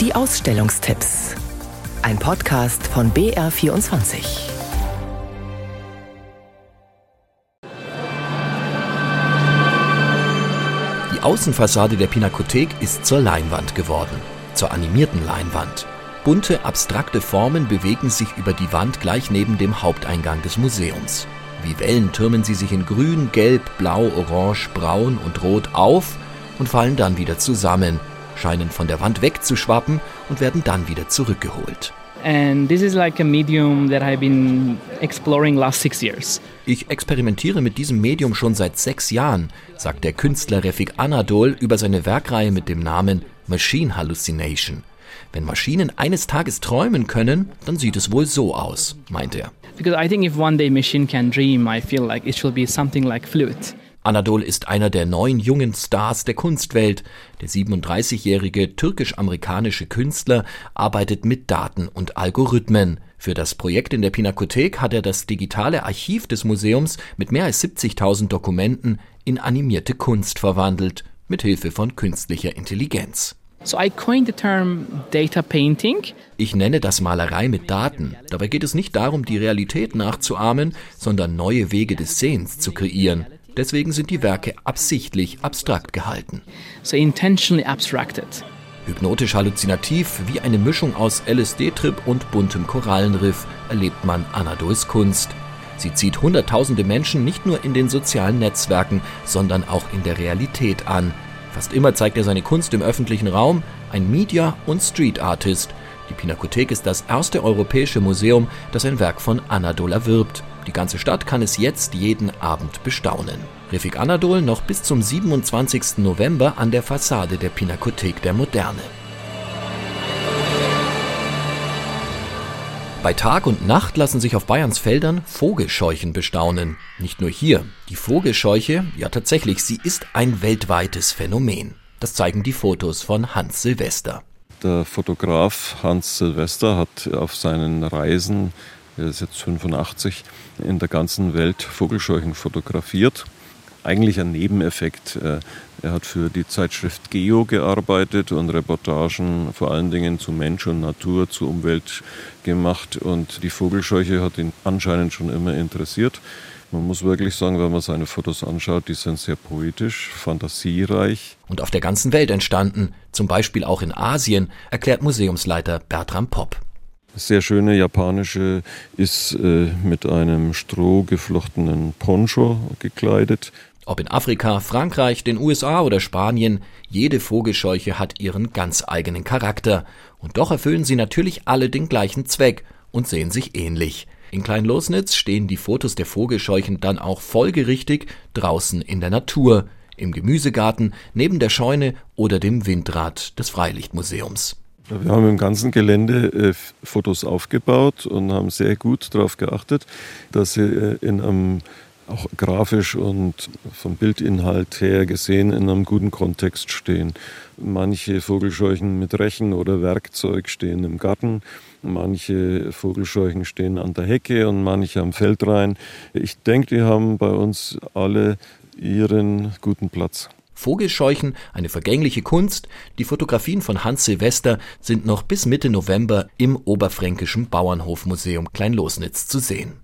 Die Ausstellungstipps. Ein Podcast von BR24. Die Außenfassade der Pinakothek ist zur Leinwand geworden, zur animierten Leinwand. Bunte, abstrakte Formen bewegen sich über die Wand gleich neben dem Haupteingang des Museums. Wie Wellen türmen sie sich in grün, gelb, blau, orange, braun und rot auf und fallen dann wieder zusammen, scheinen von der Wand wegzuschwappen und werden dann wieder zurückgeholt. Like. Ich experimentiere mit diesem Medium schon seit sechs Jahren, sagt der Künstler Refik Anadol über seine Werkreihe mit dem Namen Machine Hallucination. Wenn Maschinen eines Tages träumen können, dann sieht es wohl so aus, meint er. Because I think if one day machine can dream, I feel like it should be something like flute. Anadol ist einer der neun jungen Stars der Kunstwelt. Der 37-jährige türkisch-amerikanische Künstler arbeitet mit Daten und Algorithmen. Für das Projekt in der Pinakothek hat er das digitale Archiv des Museums mit mehr als 70.000 Dokumenten in animierte Kunst verwandelt, mit Hilfe von künstlicher Intelligenz. So I coined the term data painting. Ich nenne das Malerei mit Daten. Dabei geht es nicht darum, die Realität nachzuahmen, sondern neue Wege des Sehens zu kreieren. Deswegen sind die Werke absichtlich abstrakt gehalten. So intentionally abstracted. Hypnotisch halluzinativ, wie eine Mischung aus LSD-Trip und buntem Korallenriff, erlebt man Anadols Kunst. Sie zieht Hunderttausende Menschen nicht nur in den sozialen Netzwerken, sondern auch in der Realität an. Fast immer zeigt er seine Kunst im öffentlichen Raum, ein Media- und Street Artist. Die Pinakothek ist das erste europäische Museum, das ein Werk von Anadol erwirbt. Die ganze Stadt kann es jetzt jeden Abend bestaunen. Refik Anadol noch bis zum 27. November an der Fassade der Pinakothek der Moderne. Bei Tag und Nacht lassen sich auf Bayerns Feldern Vogelscheuchen bestaunen. Nicht nur hier. Die Vogelscheuche, ja tatsächlich, sie ist ein weltweites Phänomen. Das zeigen die Fotos von Hans Silvester. Der Fotograf Hans Silvester hat auf seinen Reisen, er ist jetzt 85, in der ganzen Welt Vogelscheuchen fotografiert. Eigentlich ein Nebeneffekt. Äh, er hat für die Zeitschrift Geo gearbeitet und Reportagen vor allen Dingen zu Mensch und Natur, zu Umwelt gemacht. Und die Vogelscheuche hat ihn anscheinend schon immer interessiert. Man muss wirklich sagen, wenn man seine Fotos anschaut, die sind sehr poetisch, fantasiereich. Und auf der ganzen Welt entstanden, zum Beispiel auch in Asien, erklärt Museumsleiter Bertram Popp. Sehr schöne japanische ist äh, mit einem strohgeflochtenen Poncho gekleidet. Ob in Afrika, Frankreich, den USA oder Spanien, jede Vogelscheuche hat ihren ganz eigenen Charakter. Und doch erfüllen sie natürlich alle den gleichen Zweck und sehen sich ähnlich. In Kleinlosnitz stehen die Fotos der Vogelscheuchen dann auch folgerichtig draußen in der Natur, im Gemüsegarten, neben der Scheune oder dem Windrad des Freilichtmuseums. Wir haben im ganzen Gelände äh, Fotos aufgebaut und haben sehr gut darauf geachtet, dass sie äh, in einem auch grafisch und vom Bildinhalt her gesehen in einem guten Kontext stehen. Manche Vogelscheuchen mit Rechen oder Werkzeug stehen im Garten, manche Vogelscheuchen stehen an der Hecke und manche am Feldrain. Ich denke, die haben bei uns alle ihren guten Platz. Vogelscheuchen, eine vergängliche Kunst. Die Fotografien von Hans Silvester sind noch bis Mitte November im Oberfränkischen Bauernhofmuseum Kleinlosnitz zu sehen.